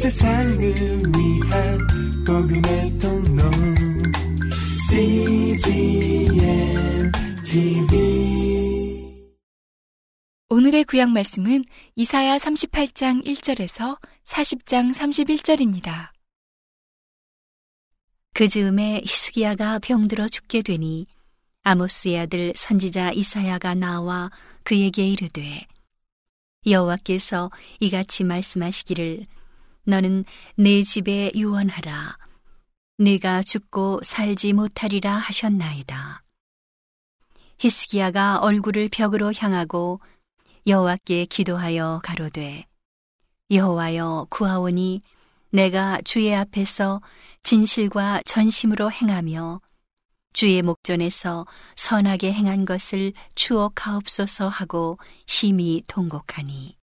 세상을 위한 복음의 통로 CGM TV 오늘의 구약 말씀은 이사야 38장 1절에서 40장 31절입니다. 그 즈음에 히스기야가 병들어 죽게 되니 아모스의 아들 선지자 이사야가 나와 그에게 이르되 여호와께서 이같이 말씀하시기를 너는 내 집에 유언하라 네가 죽고 살지 못하리라 하셨나이다. 히스기야가 얼굴을 벽으로 향하고 여호와께 기도하여 가로되 여호와여 구하오니 내가 주의 앞에서 진실과 전심으로 행하며 주의 목전에서 선하게 행한 것을 추억하옵소서 하고 심히 통곡하니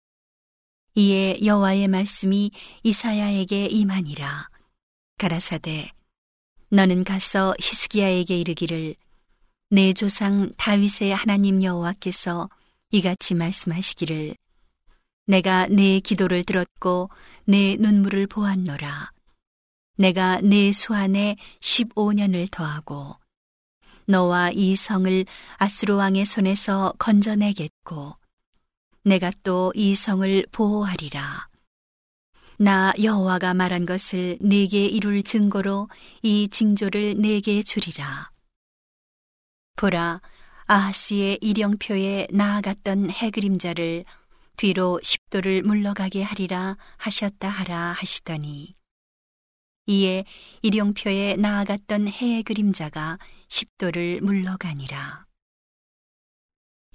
이에 여호와의 말씀이 이사야에게 임하니라. 가라사대 너는 가서 히스기야에게 이르기를 내 조상 다윗의 하나님 여호와께서 이같이 말씀하시기를 내가 내 기도를 들었고 내 눈물을 보았노라. 내가 내 수안에 15년을 더하고 너와 이 성을 아수르 왕의 손에서 건져내겠고 내가 또 이 성을 보호하리라. 나 여호와가 말한 것을 네게 이룰 증거로 이 징조를 네게 주리라. 보라, 아하스의 일령표에 나아갔던 해 그림자를 뒤로 십도를 물러가게 하리라 하셨다 하라 하시더니 이에 일용표에 나아갔던 해의 그림자가 십도를 물러가니라.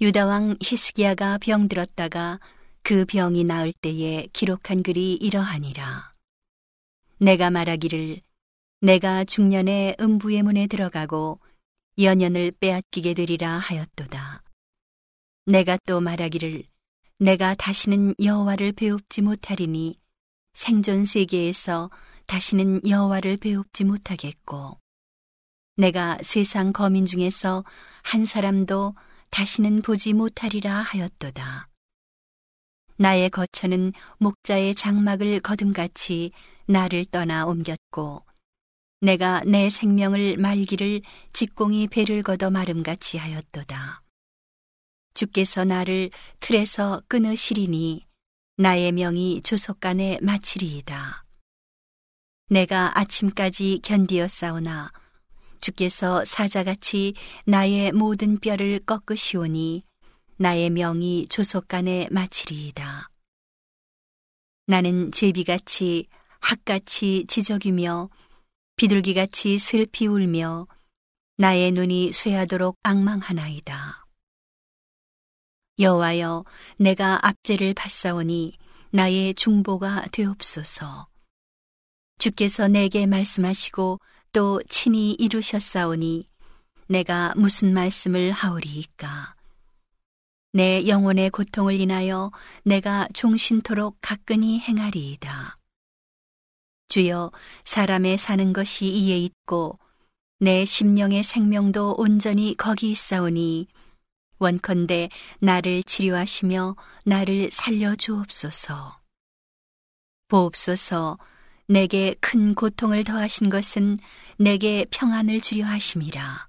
유다 왕 히스기야가 병들었다가 그 병이 나을 때에 기록한 글이 이러하니라. 내가 말하기를 내가 중년에 음부의 문에 들어가고 연연을 빼앗기게 되리라 하였도다. 내가 또 말하기를 내가 다시는 여호와를 배웁지 못하리니 생존 세계에서 다시는 여호와를 배웁지 못하겠고 내가 세상 거민 중에서 한 사람도 다시는 보지 못하리라 하였도다. 나의 거처는 목자의 장막을 거둠같이 나를 떠나 옮겼고 내가 내 생명을 말기를 직공이 배를 걷어 마름같이 하였도다. 주께서 나를 틀에서 끊으시리니 나의 명이 조속간에 마치리이다. 내가 아침까지 견디었사오나 주께서 사자같이 나의 모든 뼈를 꺾으시오니 나의 명이 조속간에 마치리이다. 나는 제비같이 학같이 지적이며 비둘기같이 슬피 울며 나의 눈이 쇠하도록 악망하나이다. 여호와여 내가 압제를 받사오니 나의 중보가 되옵소서. 주께서 내게 말씀하시고 또 친히 이루셨사오니 내가 무슨 말씀을 하오리이까. 내 영혼의 고통을 인하여 내가 종신토록 가끈히 행하리이다. 주여 사람의 사는 것이 이에 있고 내 심령의 생명도 온전히 거기 있사오니 원컨대 나를 치료하시며 나를 살려 주옵소서. 보옵소서 내게 큰 고통을 더하신 것은 내게 평안을 주려 하심이라.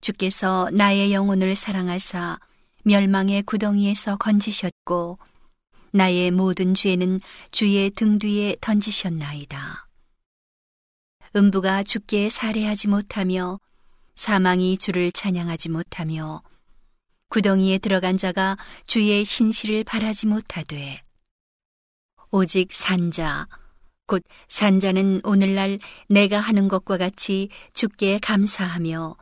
주께서 나의 영혼을 사랑하사 멸망의 구덩이에서 건지셨고 나의 모든 죄는 주의 등 뒤에 던지셨나이다. 음부가 주께 살해하지 못하며 사망이 주를 찬양하지 못하며 구덩이에 들어간 자가 주의 신실을 바라지 못하되 오직 산자 곧 산자는 오늘날 내가 하는 것과 같이 주께 감사하며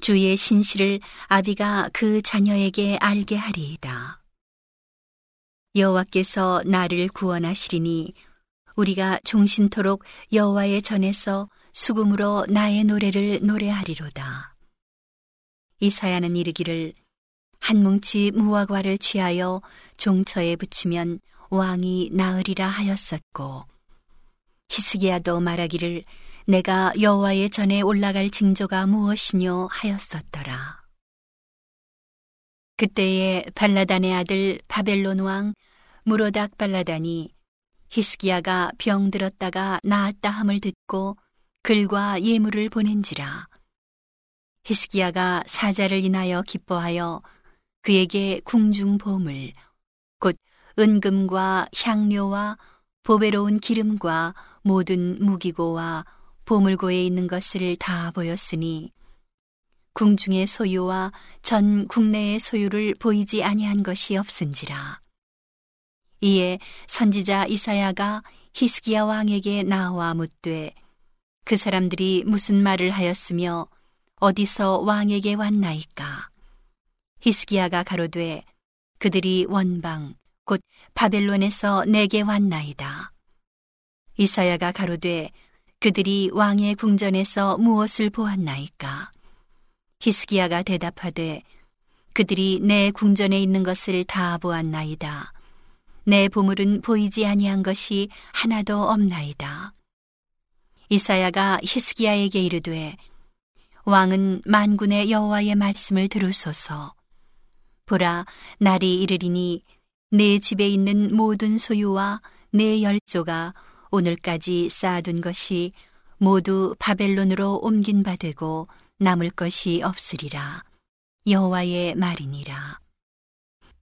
주의 신실을 아비가 그 자녀에게 알게 하리이다. 여호와께서 나를 구원하시리니 우리가 종신토록 여호와의 전에서 수금으로 나의 노래를 노래하리로다. 이사야는 이르기를 한 뭉치 무화과를 취하여 종처에 붙이면 왕이 나으리라 하였었고 히스기야도 말하기를 내가 여호와의 전에 올라갈 징조가 무엇이뇨 하였었더라. 그때에 발라단의 아들 바벨론 왕 무로닥 발라단이 히스기야가 병들었다가 나았다 함을 듣고 글과 예물을 보낸지라. 히스기야가 사자를 인하여 기뻐하여 그에게 궁중 보물, 곧 은금과 향료와 보배로운 기름과 모든 무기고와 보물고에 있는 것을 다 보였으니 궁중의 소유와 전 국내의 소유를 보이지 아니한 것이 없은지라. 이에 선지자 이사야가 히스기야 왕에게 나와 묻되 그 사람들이 무슨 말을 하였으며 어디서 왕에게 왔나이까? 히스기야가 가로되 그들이 원방 곧 바벨론에서 내게 왔나이다. 이사야가 가로되 그들이 왕의 궁전에서 무엇을 보았나이까? 히스기야가 대답하되 그들이 내 궁전에 있는 것을 다 보았나이다. 내 보물은 보이지 아니한 것이 하나도 없나이다. 이사야가 히스기야에게 이르되 왕은 만군의 여호와의 말씀을 들으소서. 보라 날이 이르리니 내 집에 있는 모든 소유와 내 열조가 오늘까지 쌓아둔 것이 모두 바벨론으로 옮긴 바 되고 남을 것이 없으리라. 여호와의 말이니라.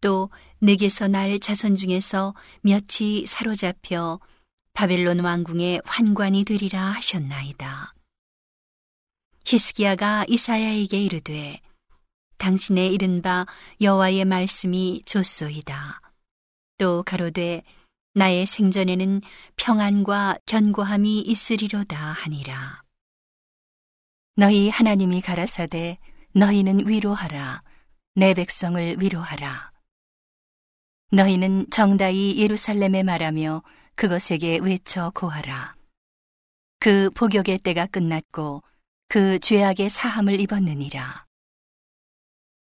또 내게서 날 자손 중에서 몇이 사로잡혀 바벨론 왕궁의 환관이 되리라 하셨나이다. 히스기야가 이사야에게 이르되 당신의 이른바 여호와의 말씀이 좋소이다. 또 가로되 나의 생전에는 평안과 견고함이 있으리로다 하니라. 너희 하나님이 가라사대 너희는 위로하라 내 백성을 위로하라. 너희는 정다이 예루살렘에 말하며 그것에게 외쳐 고하라. 그 복역의 때가 끝났고 그 죄악의 사함을 입었느니라.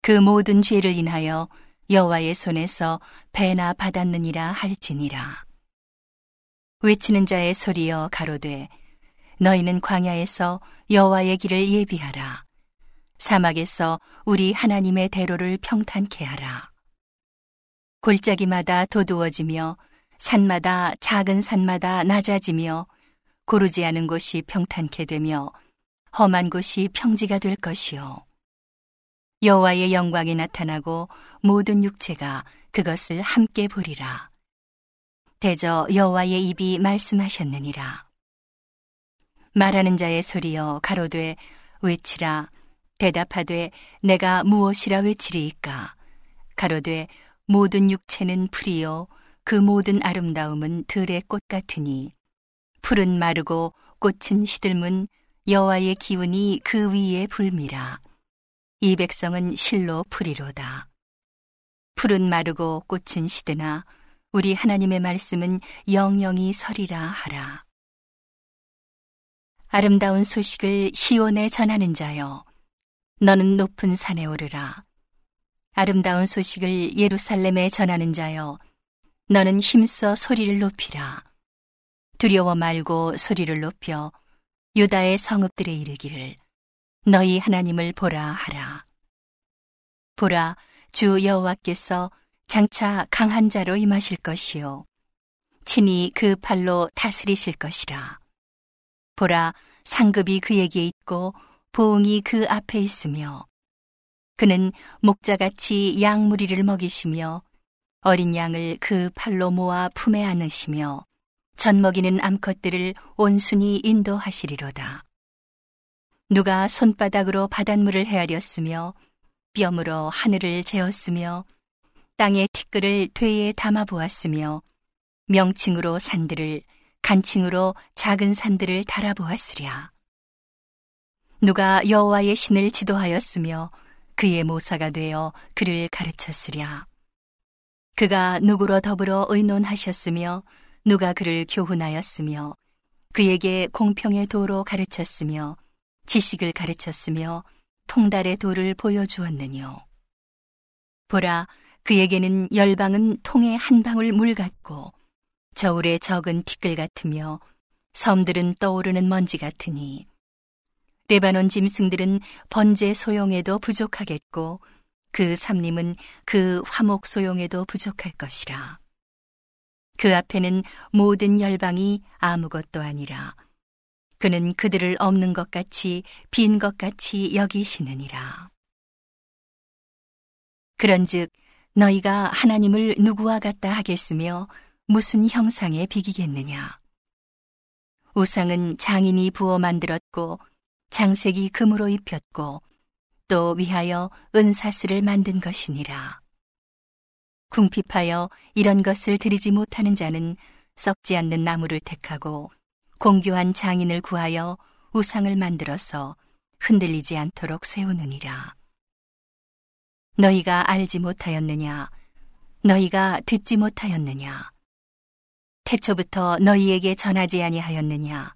그 모든 죄를 인하여 여호와의 손에서 배나 받았느니라 할지니라. 외치는 자의 소리여 가로되 너희는 광야에서 여호와의 길을 예비하라. 사막에서 우리 하나님의 대로를 평탄케 하라. 골짜기마다 도두어지며 산마다 작은 산마다 낮아지며 고르지 않은 곳이 평탄케 되며 험한 곳이 평지가 될 것이요 여호와의 영광이 나타나고 모든 육체가 그것을 함께 보리라. 대저 여호와의 입이 말씀하셨느니라. 말하는 자의 소리여 가로되 외치라. 대답하되 내가 무엇이라 외치리이까? 가로되 모든 육체는 풀이요 그 모든 아름다움은 들의 꽃 같으니 풀은 마르고 꽃은 시들문 여호와의 기운이 그 위에 불미라 이 백성은 실로 풀이로다. 풀은 마르고 꽃은 시드나 우리 하나님의 말씀은 영영이 서리라 하라. 아름다운 소식을 시온에 전하는 자여 너는 높은 산에 오르라. 아름다운 소식을 예루살렘에 전하는 자여, 너는 힘써 소리를 높이라. 두려워 말고 소리를 높여 유다의 성읍들에 이르기를 너희 하나님을 보라 하라. 보라 주 여호와께서 장차 강한 자로 임하실 것이요 친히 그 팔로 다스리실 것이라. 보라 상급이 그에게 있고 보응이 그 앞에 있으며 그는 목자같이 양 무리를 먹이시며 어린 양을 그 팔로 모아 품에 안으시며 젖 먹이는 암컷들을 온순히 인도하시리로다. 누가 손바닥으로 바닷물을 헤아렸으며 뼘으로 하늘을 재었으며 땅의 티끌을 되에 담아 보았으며 명칭으로 산들을 간칭으로 작은 산들을 달아 보았으랴. 누가 여호와의 신을 지도하였으며 그의 모사가 되어 그를 가르쳤으랴. 그가 누구로 더불어 의논하셨으며 누가 그를 교훈하였으며 그에게 공평의 도로 가르쳤으며 지식을 가르쳤으며 통달의 도를 보여주었느뇨. 보라, 그에게는 열방은 통에 한 방울 물 같고 저울에 적은 티끌 같으며 섬들은 떠오르는 먼지 같으니 레바논 짐승들은 번제 소용에도 부족하겠고 그 삼림은 그 화목 소용에도 부족할 것이라. 그 앞에는 모든 열방이 아무것도 아니라 그는 그들을 없는 것 같이 빈 것 같이 여기시느니라. 그런즉 너희가 하나님을 누구와 같다 하겠으며 무슨 형상에 비기겠느냐? 우상은 장인이 부어 만들었고 장색이 금으로 입혔고 또 위하여 은사스를 만든 것이니라. 궁핍하여 이런 것을 드리지 못하는 자는 썩지 않는 나무를 택하고 공교한 장인을 구하여 우상을 만들어서 흔들리지 않도록 세우느니라. 너희가 알지 못하였느냐? 너희가 듣지 못하였느냐? 태초부터 너희에게 전하지 아니하였느냐?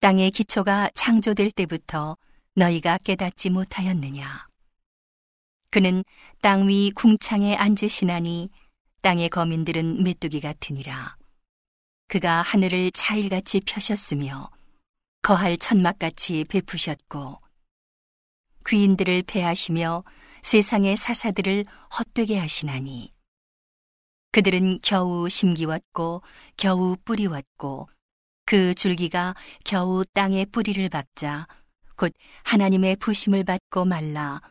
땅의 기초가 창조될 때부터 너희가 깨닫지 못하였느냐? 그는 땅 위 궁창에 앉으시나니 땅의 거민들은 메뚜기 같으니라. 그가 하늘을 차일같이 펴셨으며 거할 천막같이 베푸셨고 귀인들을 패하시며 세상의 사사들을 헛되게 하시나니 그들은 겨우 심기웠고 겨우 뿌리웠고 그 줄기가 겨우 땅에 뿌리를 박자 곧 하나님의 부심을 받고 말라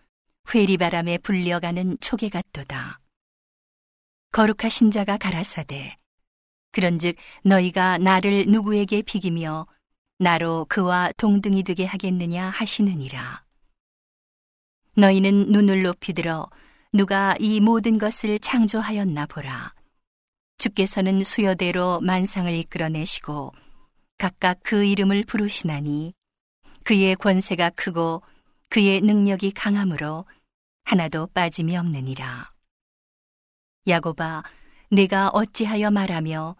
회리바람에 불려가는 초계 같도다. 거룩하신 자가 가라사대 그런즉 너희가 나를 누구에게 비기며 나로 그와 동등이 되게 하겠느냐 하시느니라. 너희는 눈을 높이 들어 누가 이 모든 것을 창조하였나 보라. 주께서는 수여대로 만상을 이끌어내시고 각각 그 이름을 부르시나니 그의 권세가 크고 그의 능력이 강함으로 하나도 빠짐이 없느니라. 야고바, 내가 어찌하여 말하며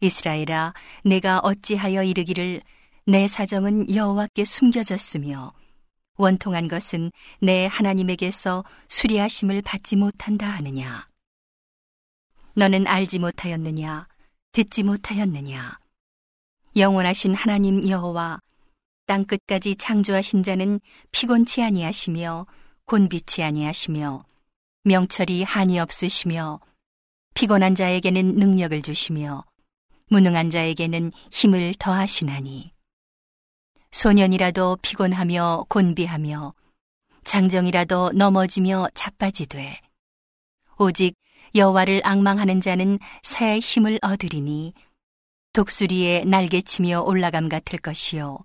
이스라엘아 내가 어찌하여 이르기를 내 사정은 여호와께 숨겨졌으며 원통한 것은 내 하나님에게서 수리하심을 받지 못한다 하느냐? 너는 알지 못하였느냐? 듣지 못하였느냐? 영원하신 하나님 여호와 땅 끝까지 창조하신 자는 피곤치 아니하시며 곤비치 아니하시며 명철이 한이 없으시며 피곤한 자에게는 능력을 주시며 무능한 자에게는 힘을 더하시나니 소년이라도 피곤하며 곤비하며 장정이라도 넘어지며 자빠지되 오직 여호와를 앙망하는 자는 새 힘을 얻으리니 독수리에 날개치며 올라감 같을 것이요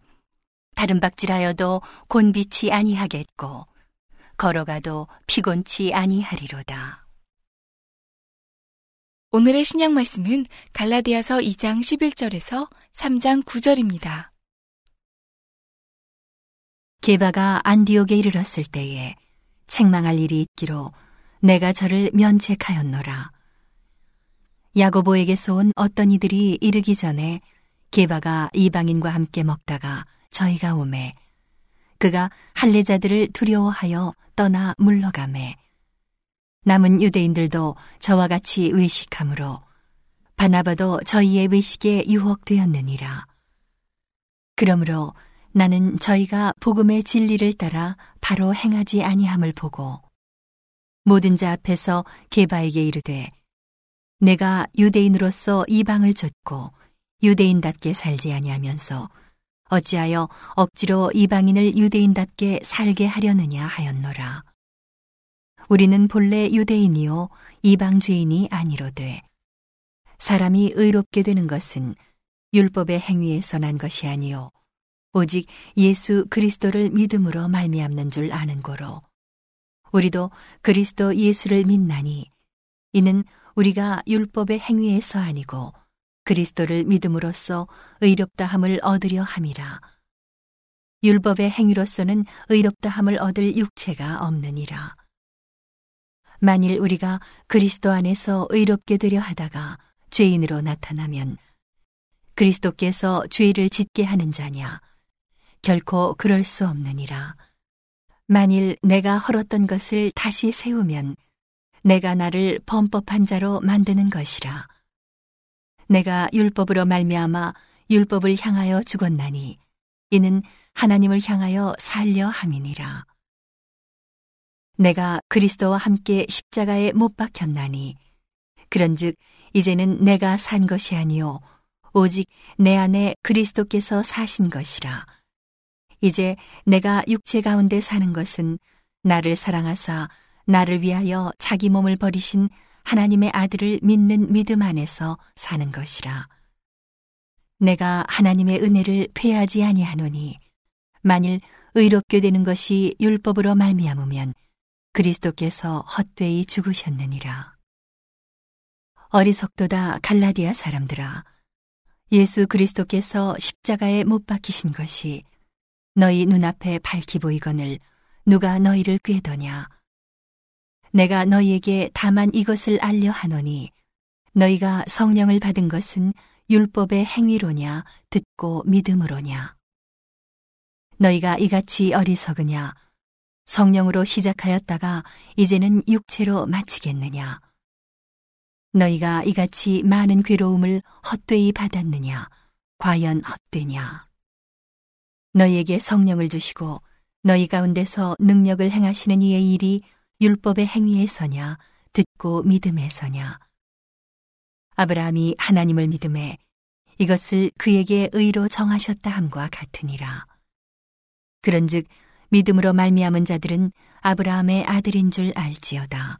다른 박질하여도 곤비치 아니하겠고 걸어가도 피곤치 아니하리로다. 오늘의 신약 말씀은 갈라디아서 2장 11절에서 3장 9절입니다. 게바가 안디옥에 이르렀을 때에 책망할 일이 있기로 내가 저를 면책하였노라. 야고보에게서 온 어떤 이들이 이르기 전에 게바가 이방인과 함께 먹다가 저희가 오매 그가 할례자들을 두려워하여 떠나 물러가매 남은 유대인들도 저와 같이 외식함으로 바나바도 저희의 외식에 유혹되었느니라. 그러므로 나는 저희가 복음의 진리를 따라 바로 행하지 아니함을 보고 모든 자 앞에서 게바에게 이르되 내가 유대인으로서 이방을 좇고 유대인답게 살지 아니하면서 어찌하여 억지로 이방인을 유대인답게 살게 하려느냐 하였노라. 우리는 본래 유대인이요 이방 죄인이 아니로되. 사람이 의롭게 되는 것은 율법의 행위에서 난 것이 아니요 오직 예수 그리스도를 믿음으로 말미암는 줄 아는 고로. 우리도 그리스도 예수를 믿나니 이는 우리가 율법의 행위에서 아니고 그리스도를 믿음으로써 의롭다함을 얻으려 함이라. 율법의 행위로서는 의롭다함을 얻을 육체가 없느니라 만일 우리가 그리스도 안에서 의롭게 되려 하다가 죄인으로 나타나면 그리스도께서 죄를 짓게 하는 자냐? 결코 그럴 수 없느니라. 만일 내가 헐었던 것을 다시 세우면 내가 나를 범법한 자로 만드는 것이라. 내가 율법으로 말미암아 율법을 향하여 죽었나니 이는 하나님을 향하여 살려 함이니라. 내가 그리스도와 함께 십자가에 못 박혔나니 그런즉 이제는 내가 산 것이 아니요 오직 내 안에 그리스도께서 사신 것이라. 이제 내가 육체 가운데 사는 것은 나를 사랑하사 나를 위하여 자기 몸을 버리신 하나님의 아들을 믿는 믿음 안에서 사는 것이라. 내가 하나님의 은혜를 패하지 아니하노니 만일 의롭게 되는 것이 율법으로 말미암으면 그리스도께서 헛되이 죽으셨느니라. 어리석도다 갈라디아 사람들아 예수 그리스도께서 십자가에 못 박히신 것이 너희 눈앞에 밝히 보이거늘 누가 너희를 꾀더냐? 내가 너희에게 다만 이것을 알려 하노니 너희가 성령을 받은 것은 율법의 행위로냐 듣고 믿음으로냐? 너희가 이같이 어리석으냐 성령으로 시작하였다가 이제는 육체로 마치겠느냐? 너희가 이같이 많은 괴로움을 헛되이 받았느냐? 과연 헛되냐? 너희에게 성령을 주시고 너희 가운데서 능력을 행하시는 이의 일이 율법의 행위에서냐? 듣고 믿음에서냐? 아브라함이 하나님을 믿음에 이것을 그에게 의로 정하셨다 함과 같으니라. 그런즉 믿음으로 말미암은 자들은 아브라함의 아들인 줄 알지어다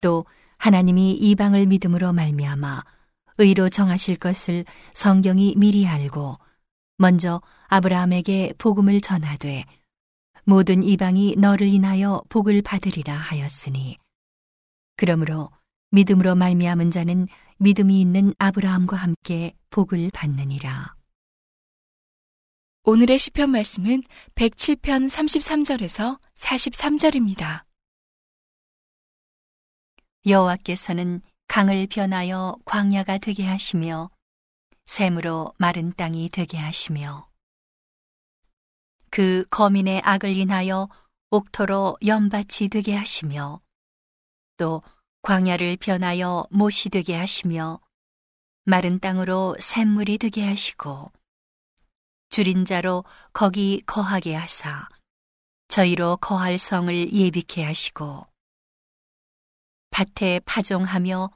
또 하나님이 이방을 믿음으로 말미암아 의로 정하실 것을 성경이 미리 알고 먼저 아브라함에게 복음을 전하되 모든 이방이 너를 인하여 복을 받으리라 하였으니 그러므로 믿음으로 말미암은 자는 믿음이 있는 아브라함과 함께 복을 받느니라. 오늘의 시편 말씀은 107편 33절에서 43절입니다. 여호와께서는 강을 변하여 광야가 되게 하시며 샘으로 마른 땅이 되게 하시며 그 거민의 악을 인하여 옥토로 연밭이 되게 하시며 또 광야를 변하여 못이 되게 하시며 마른 땅으로 샘물이 되게 하시고 줄인 자로 거기 거하게 하사. 저희로 거할 성을 예비케 하시고 밭에 파종하며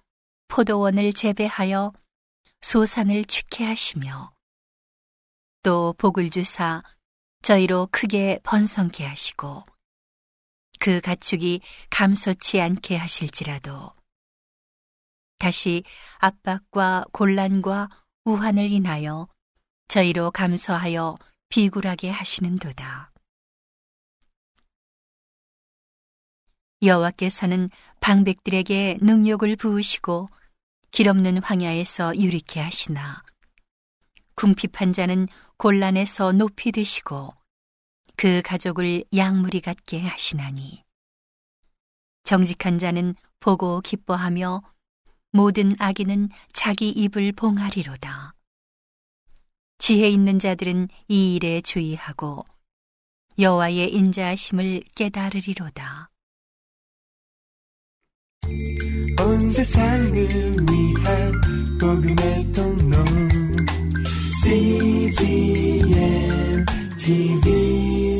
포도원을 재배하여 소산을 축해 하시며 또 복을 주사 저희로 크게 번성케 하시고 그 가축이 감소치 않게 하실지라도 다시 압박과 곤란과 우환을 인하여 저희로 감소하여 비굴하게 하시는도다. 여호와께서는 방백들에게 능욕을 부으시고 길 없는 황야에서 유리케 하시나 궁핍한 자는 곤란에서 높이 드시고 그 가족을 양무리 같게 하시나니 정직한 자는 보고 기뻐하며 모든 악인은 자기 입을 봉하리로다. 지혜 있는 자들은 이 일에 주의하고 여호와의 인자하심을 깨달으리로다. 온 세상을 위한 복음의 통로 CGM TV